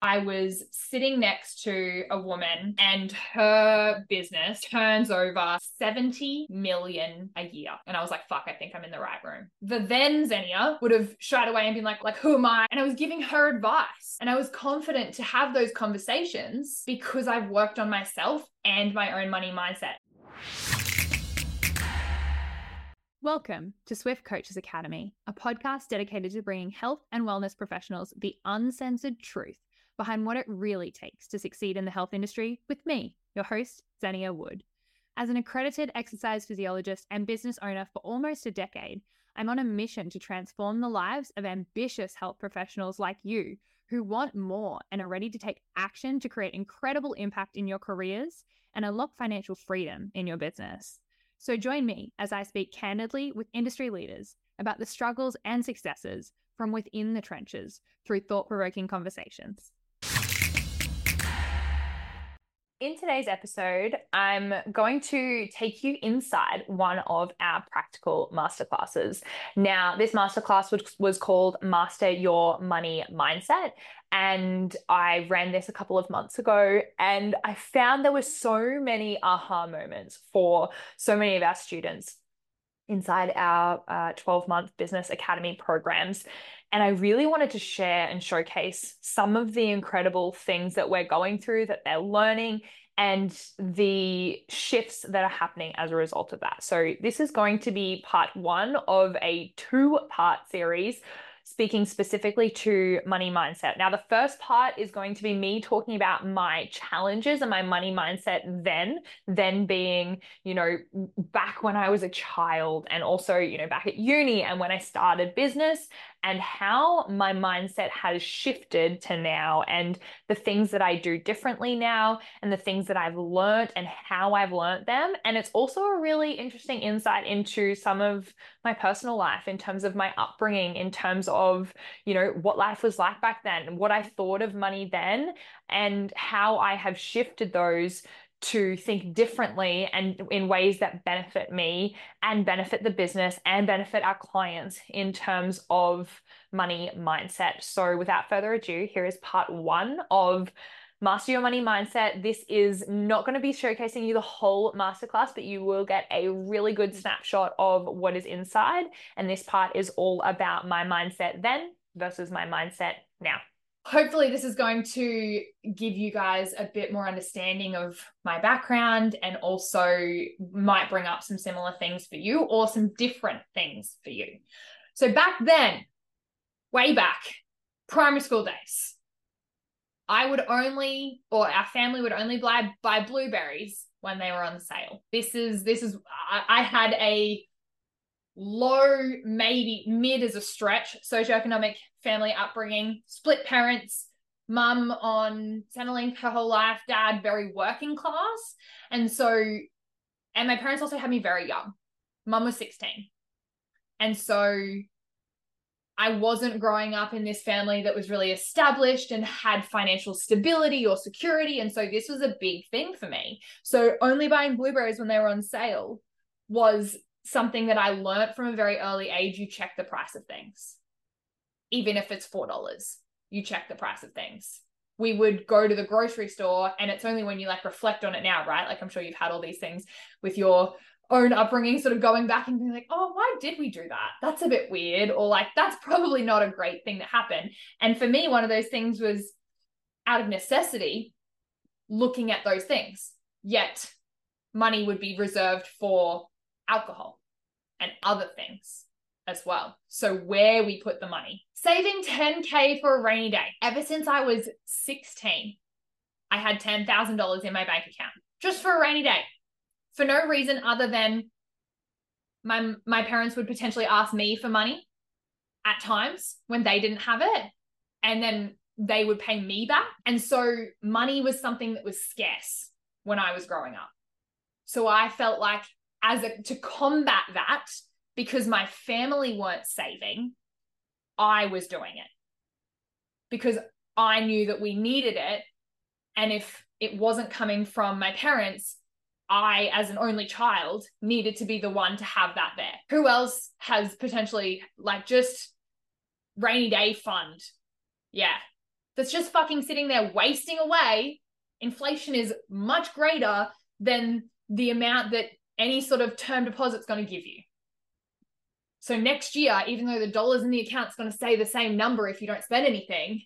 I was sitting next to a woman and her business turns over 70 million a year. And I was like, fuck, I think I'm in the right room. The then Zenia would have shied away and been like, like, who am I? And I was giving her advice. And I was confident to have those conversations because I've worked on myself and my own money mindset. Welcome to Swift Coaches Academy, a podcast dedicated to bringing health and wellness professionals the uncensored truth behind what it really takes to succeed in the health industry with me, your host, Zenia Wood. As an accredited exercise physiologist and business owner for almost a decade, I'm on a mission to transform the lives of ambitious health professionals like you who want more and are ready to take action to create incredible impact in your careers and unlock financial freedom in your business. So join me as I speak candidly with industry leaders about the struggles and successes from within the trenches through thought provoking conversations. In today's episode, I'm going to take you inside one of our practical masterclasses. Now, this masterclass was, was called Master Your Money Mindset. And I ran this a couple of months ago, and I found there were so many aha moments for so many of our students inside our 12 uh, month business academy programs. And I really wanted to share and showcase some of the incredible things that we're going through, that they're learning, and the shifts that are happening as a result of that. So, this is going to be part one of a two part series speaking specifically to money mindset. Now, the first part is going to be me talking about my challenges and my money mindset then, then being, you know, back when I was a child and also, you know, back at uni and when I started business and how my mindset has shifted to now and the things that I do differently now and the things that I've learned and how I've learned them. And it's also a really interesting insight into some of my personal life in terms of my upbringing, in terms of, you know, what life was like back then, what I thought of money then, and how I have shifted those to think differently and in ways that benefit me and benefit the business and benefit our clients in terms of money mindset. So, without further ado, here is part one of Master Your Money Mindset. This is not going to be showcasing you the whole masterclass, but you will get a really good snapshot of what is inside. And this part is all about my mindset then versus my mindset now hopefully this is going to give you guys a bit more understanding of my background and also might bring up some similar things for you or some different things for you. So back then, way back, primary school days, I would only or our family would only buy buy blueberries when they were on sale. This is this is I, I had a low, maybe mid as a stretch, socioeconomic family upbringing, split parents, mum on Centrelink her whole life, dad very working class. And so, and my parents also had me very young. Mum was 16. And so I wasn't growing up in this family that was really established and had financial stability or security. And so this was a big thing for me. So only buying blueberries when they were on sale was something that I learned from a very early age. You check the price of things, even if it's $4, you check the price of things. We would go to the grocery store, and it's only when you like reflect on it now, right? Like, I'm sure you've had all these things with your own upbringing, sort of going back and being like, oh, why did we do that? That's a bit weird. Or like, that's probably not a great thing that happened. And for me, one of those things was out of necessity looking at those things. Yet money would be reserved for alcohol and other things as well. So, where we put the money. Saving 10K for a rainy day. Ever since I was 16, I had $10,000 in my bank account just for a rainy day for no reason other than my, my parents would potentially ask me for money at times when they didn't have it. And then they would pay me back. And so money was something that was scarce when I was growing up. So I felt like as a to combat that because my family weren't saving i was doing it. Because i knew that we needed it and if it wasn't coming from my parents i as an only child needed to be the one to have that there. Who else has potentially like just rainy day fund? Yeah. That's just fucking sitting there wasting away, inflation is much greater than the amount that any sort of term deposit's going to give you. So next year, even though the dollars in the account's going to stay the same number if you don't spend anything,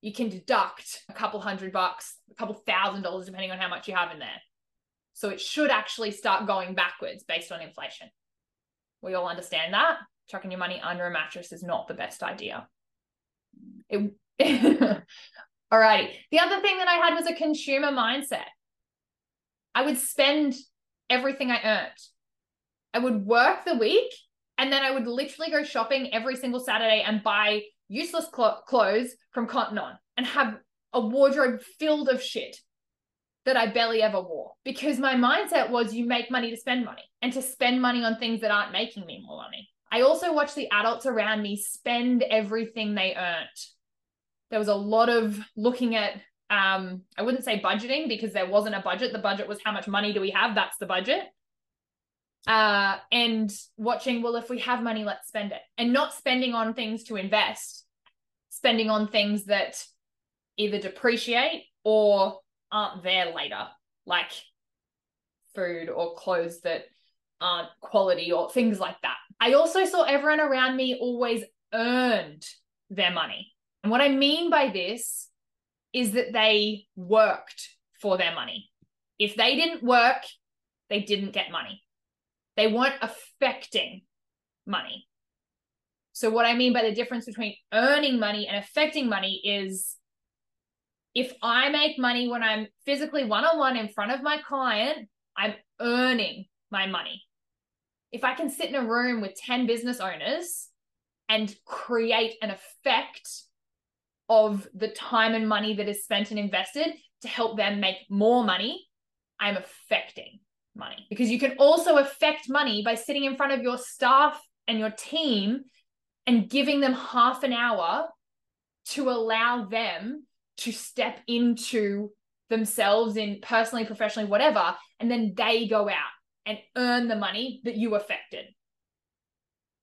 you can deduct a couple hundred bucks, a couple thousand dollars, depending on how much you have in there. So it should actually start going backwards based on inflation. We all understand that. Chucking your money under a mattress is not the best idea. It, Alrighty. The other thing that I had was a consumer mindset. I would spend everything I earned. I would work the week and then I would literally go shopping every single Saturday and buy useless cl- clothes from Cotton On and have a wardrobe filled of shit that I barely ever wore because my mindset was you make money to spend money and to spend money on things that aren't making me more money. I also watched the adults around me spend everything they earned. There was a lot of looking at um I wouldn't say budgeting because there wasn't a budget. The budget was how much money do we have? That's the budget. Uh and watching well if we have money let's spend it and not spending on things to invest. Spending on things that either depreciate or aren't there later, like food or clothes that aren't quality or things like that. I also saw everyone around me always earned their money. And what I mean by this is that they worked for their money. If they didn't work, they didn't get money. They weren't affecting money. So, what I mean by the difference between earning money and affecting money is if I make money when I'm physically one on one in front of my client, I'm earning my money. If I can sit in a room with 10 business owners and create an effect of the time and money that is spent and invested to help them make more money, I'm affecting money. Because you can also affect money by sitting in front of your staff and your team and giving them half an hour to allow them to step into themselves in personally, professionally, whatever, and then they go out and earn the money that you affected.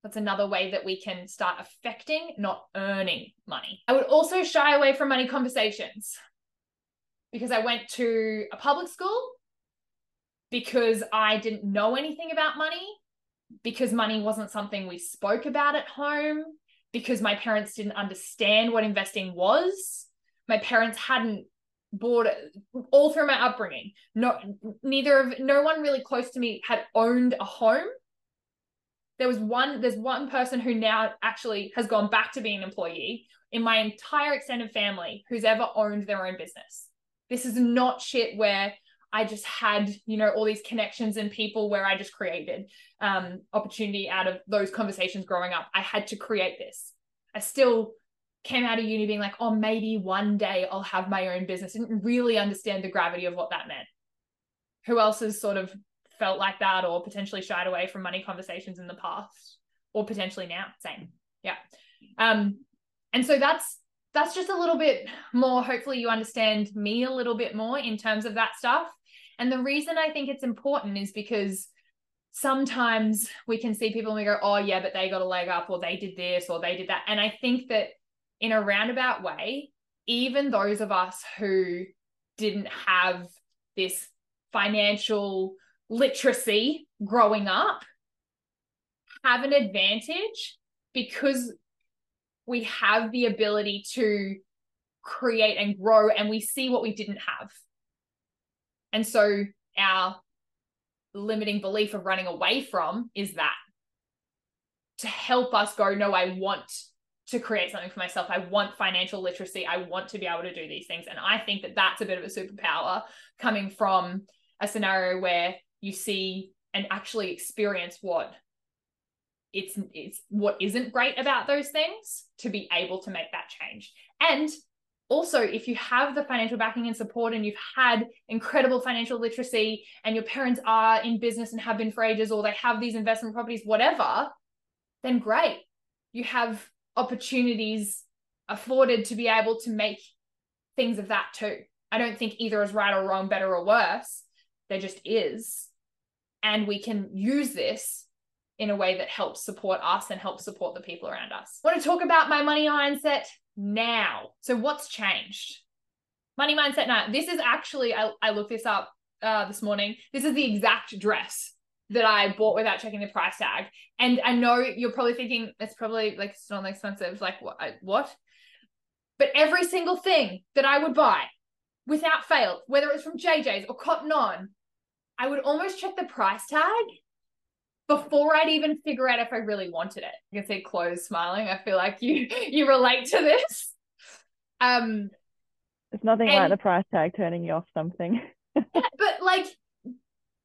That's another way that we can start affecting, not earning money. I would also shy away from money conversations because I went to a public school because I didn't know anything about money, because money wasn't something we spoke about at home, because my parents didn't understand what investing was my parents hadn't bought all through my upbringing. No, neither of no one really close to me had owned a home. There was one, there's one person who now actually has gone back to being an employee in my entire extended family who's ever owned their own business. This is not shit where I just had, you know, all these connections and people where I just created um, opportunity out of those conversations growing up. I had to create this. I still came out of uni being like, oh, maybe one day I'll have my own business. Didn't really understand the gravity of what that meant. Who else has sort of felt like that or potentially shied away from money conversations in the past or potentially now? Same. Yeah. Um, and so that's that's just a little bit more. Hopefully, you understand me a little bit more in terms of that stuff. And the reason I think it's important is because sometimes we can see people and we go, oh, yeah, but they got a leg up, or they did this, or they did that. And I think that in a roundabout way, even those of us who didn't have this financial literacy growing up have an advantage because we have the ability to create and grow and we see what we didn't have. And so our limiting belief of running away from is that to help us go, no, I want to create something for myself. I want financial literacy. I want to be able to do these things. And I think that that's a bit of a superpower coming from a scenario where you see and actually experience what it's it's what isn't great about those things to be able to make that change. And also if you have the financial backing and support and you've had incredible financial literacy and your parents are in business and have been for ages or they have these investment properties whatever then great you have opportunities afforded to be able to make things of that too. I don't think either is right or wrong, better or worse. There just is. And we can use this in a way that helps support us and helps support the people around us. I want to talk about my money mindset now. So, what's changed? Money mindset now. This is actually, I, I looked this up uh, this morning. This is the exact dress that I bought without checking the price tag. And I know you're probably thinking it's probably like it's not expensive. Like what? What? But every single thing that I would buy without fail, whether it's from Jay Jays or Cotton On, I would almost check the price tag before I'd even figure out if I really wanted it. You can see clothes smiling. I feel like you you relate to this. Um There's nothing and, like the price tag turning you off something. but like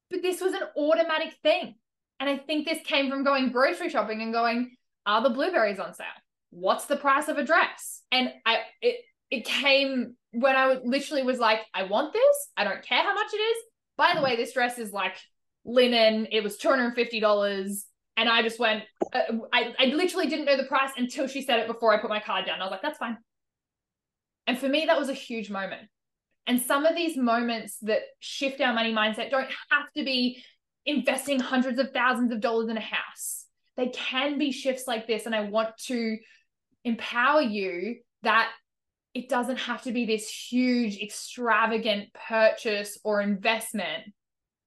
but this was an automatic thing. And I think this came from going grocery shopping and going, are the blueberries on sale? What's the price of a dress? And I it it came when I literally was like, I want this. I don't care how much it is. By the way, this dress is like linen. It was $250. And I just went, uh, I, I literally didn't know the price until she said it before I put my card down. I was like, that's fine. And for me, that was a huge moment. And some of these moments that shift our money mindset don't have to be investing hundreds of thousands of dollars in a house. They can be shifts like this. And I want to empower you that it doesn't have to be this huge, extravagant purchase or investment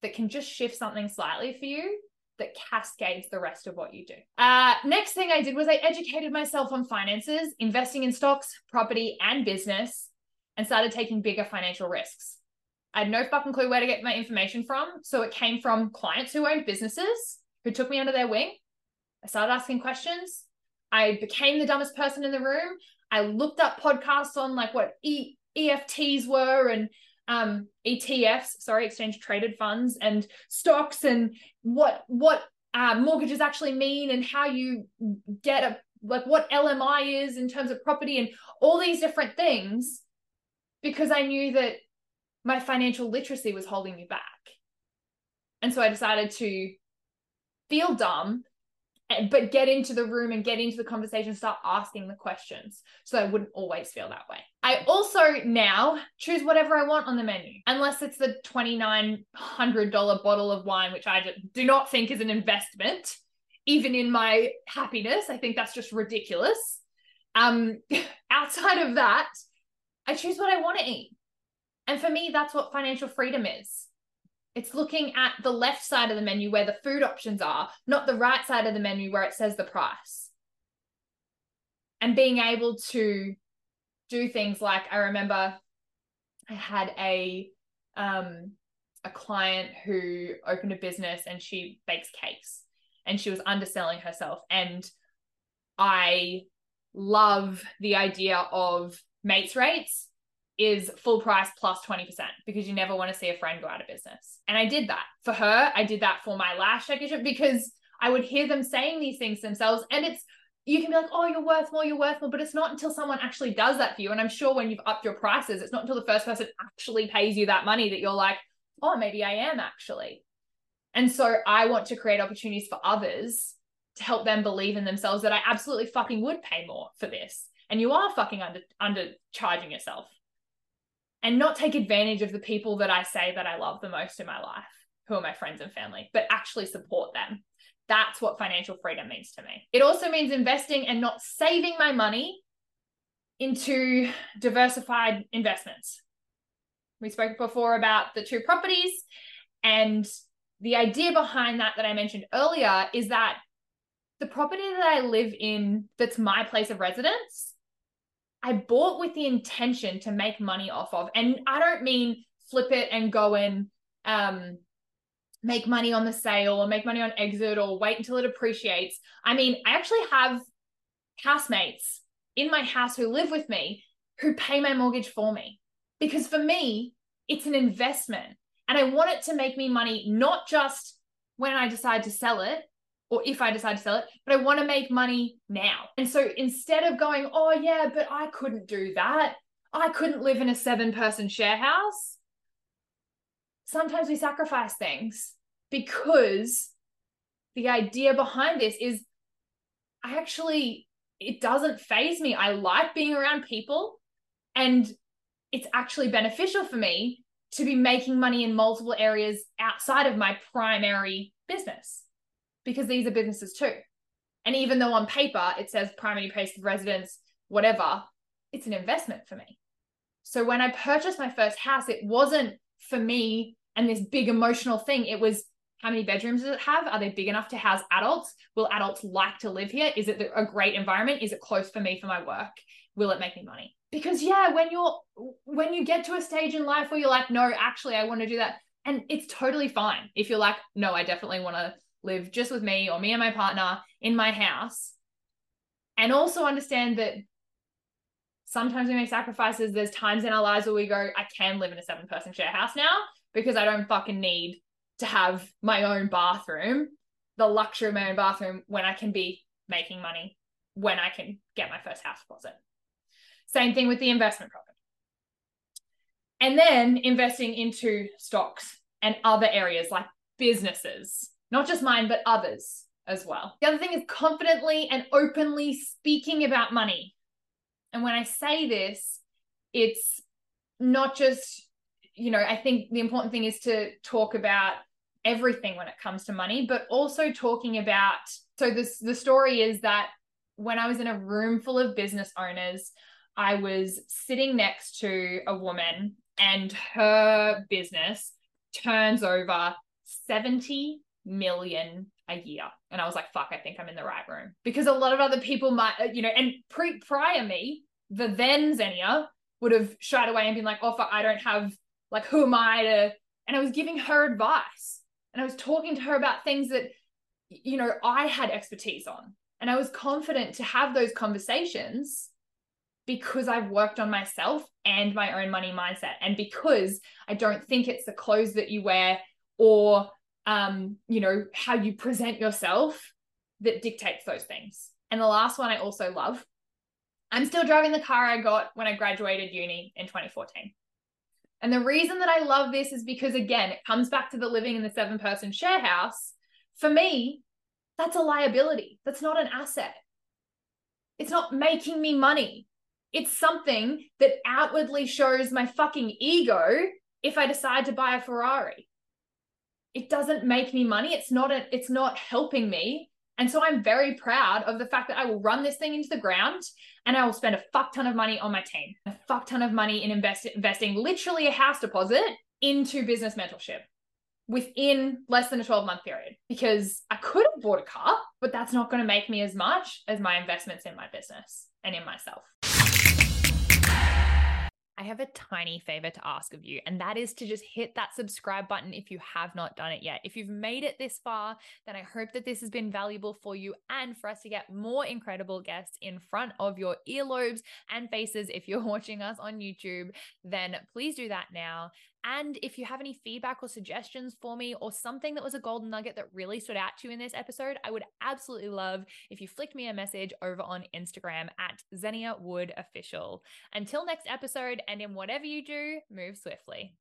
that can just shift something slightly for you that cascades the rest of what you do. Uh, next thing I did was I educated myself on finances, investing in stocks, property, and business and started taking bigger financial risks. I had no fucking clue where to get my information from. So it came from clients who owned businesses who took me under their wing. I started asking questions. I became the dumbest person in the room. I looked up podcasts on like what e- EFTs were and um, ETFs, sorry, exchange traded funds and stocks and what what uh, mortgages actually mean and how you get a like what LMI is in terms of property and all these different things because I knew that my financial literacy was holding me back. And so I decided to feel dumb, but get into the room and get into the conversation, start asking the questions so I wouldn't always feel that way. I also now choose whatever I want on the menu, unless it's the $2,900 bottle of wine, which I do not think is an investment, even in my happiness. I think that's just ridiculous. Um, outside of that, I choose what I want to eat. And for me, that's what financial freedom is. It's looking at the left side of the menu where the food options are, not the right side of the menu where it says the price. And being able to do things like I remember I had a um a client who opened a business and she bakes cakes and she was underselling herself and I love the idea of mates rates is full price plus 20% because you never want to see a friend go out of business. And I did that for her. I did that for my lash technician because I would hear them saying these things themselves. And it's, you can be like, oh, you're worth more, you're worth more. But it's not until someone actually does that for you. And I'm sure when you've upped your prices, it's not until the first person actually pays you that money that you're like, oh, maybe I am actually. And so I want to create opportunities for others to help them believe in themselves that I absolutely fucking would pay more for this and you are fucking under undercharging yourself and not take advantage of the people that I say that I love the most in my life, who are my friends and family, but actually support them. That's what financial freedom means to me. It also means investing and not saving my money into diversified investments. We spoke before about the two properties and the idea behind that that I mentioned earlier is that the property that I live in that's my place of residence I bought with the intention to make money off of. And I don't mean flip it and go and um, make money on the sale or make money on exit or wait until it appreciates. I mean, I actually have housemates in my house who live with me who pay my mortgage for me. Because for me, it's an investment. And I want it to make me money, not just when I decide to sell it, or if I decide to sell it, but I want to make money now. And so instead of going, oh, yeah, but I couldn't do that, I couldn't live in a seven person share house, sometimes we sacrifice things because the idea behind this is I actually, it doesn't phase me. I like being around people and it's actually beneficial for me to be making money in multiple areas outside of my primary business. Because these are businesses too. And even though on paper it says primary place of residence, whatever, it's an investment for me. So when I purchased my first house, it wasn't for me and this big emotional thing. It was how many bedrooms does it have? Are they big enough to house adults? Will adults like to live here? Is it a great environment? Is it close for me for my work? Will it make me money? Because yeah, when you're when you get to a stage in life where you're like, no, actually, I want to do that, and it's totally fine if you're like, no, I definitely want to live just with me or me and my partner in my house. And also understand that sometimes we make sacrifices. There's times in our lives where we go, I can live in a seven person share house now because I don't fucking need to have my own bathroom, the luxury of my own bathroom when I can be making money, when I can get my first house deposit. Same thing with the investment property. And then investing into stocks and other areas like businesses not just mine, but others as well. The other thing is confidently and openly speaking about money. And when I say this, it's not just, you know, I think the important thing is to talk about everything when it comes to money, but also talking about. So, this the story is that when I was in a room full of business owners, I was sitting next to a woman and her business turns over 70 million a year. And I was like, fuck, I think I'm in the right room. Because a lot of other people might, uh, you know, and pre prior me, the then Zenia would have shied away and been like, oh, fuck, I don't have, like, who am I to, and I was giving her advice and I was talking to her about things that, you know, I had expertise on. And I was confident to have those conversations because I've worked on myself and my own money mindset. And because I don't think it's the clothes that you wear or um, you know, how you present yourself that dictates those things. And the last one I also love. I'm still driving the car I got when I graduated uni in 2014. And the reason that I love this is because, again, it comes back to the living in the seven person share house. For me, that's a liability. That's not an asset. It's not making me money. It's something that outwardly shows my fucking ego if I decide to buy a Ferrari it doesn't make me money. It's not a, it's not helping me. And so I'm very proud of the fact that I will run this thing into the ground and I will spend a fuck ton of money on my team, a fuck ton of money in invest, investing literally a house deposit into business mentorship within less than a 12 month period because I could have bought a car, but that's not going to make me as much as my investments in my business and in myself. I have a tiny favor to ask of you, and that is to just hit that subscribe button if you have not done it yet. If you've made it this far, then I hope that this has been valuable for you and for us to get more incredible guests in front of your earlobes and faces. If you're watching us on YouTube, then please do that now. And if you have any feedback or suggestions for me or something that was a golden nugget that really stood out to you in this episode, I would absolutely love if you flicked me a message over on Instagram at Zenia Wood Official. Until next episode, and in whatever you do, move swiftly.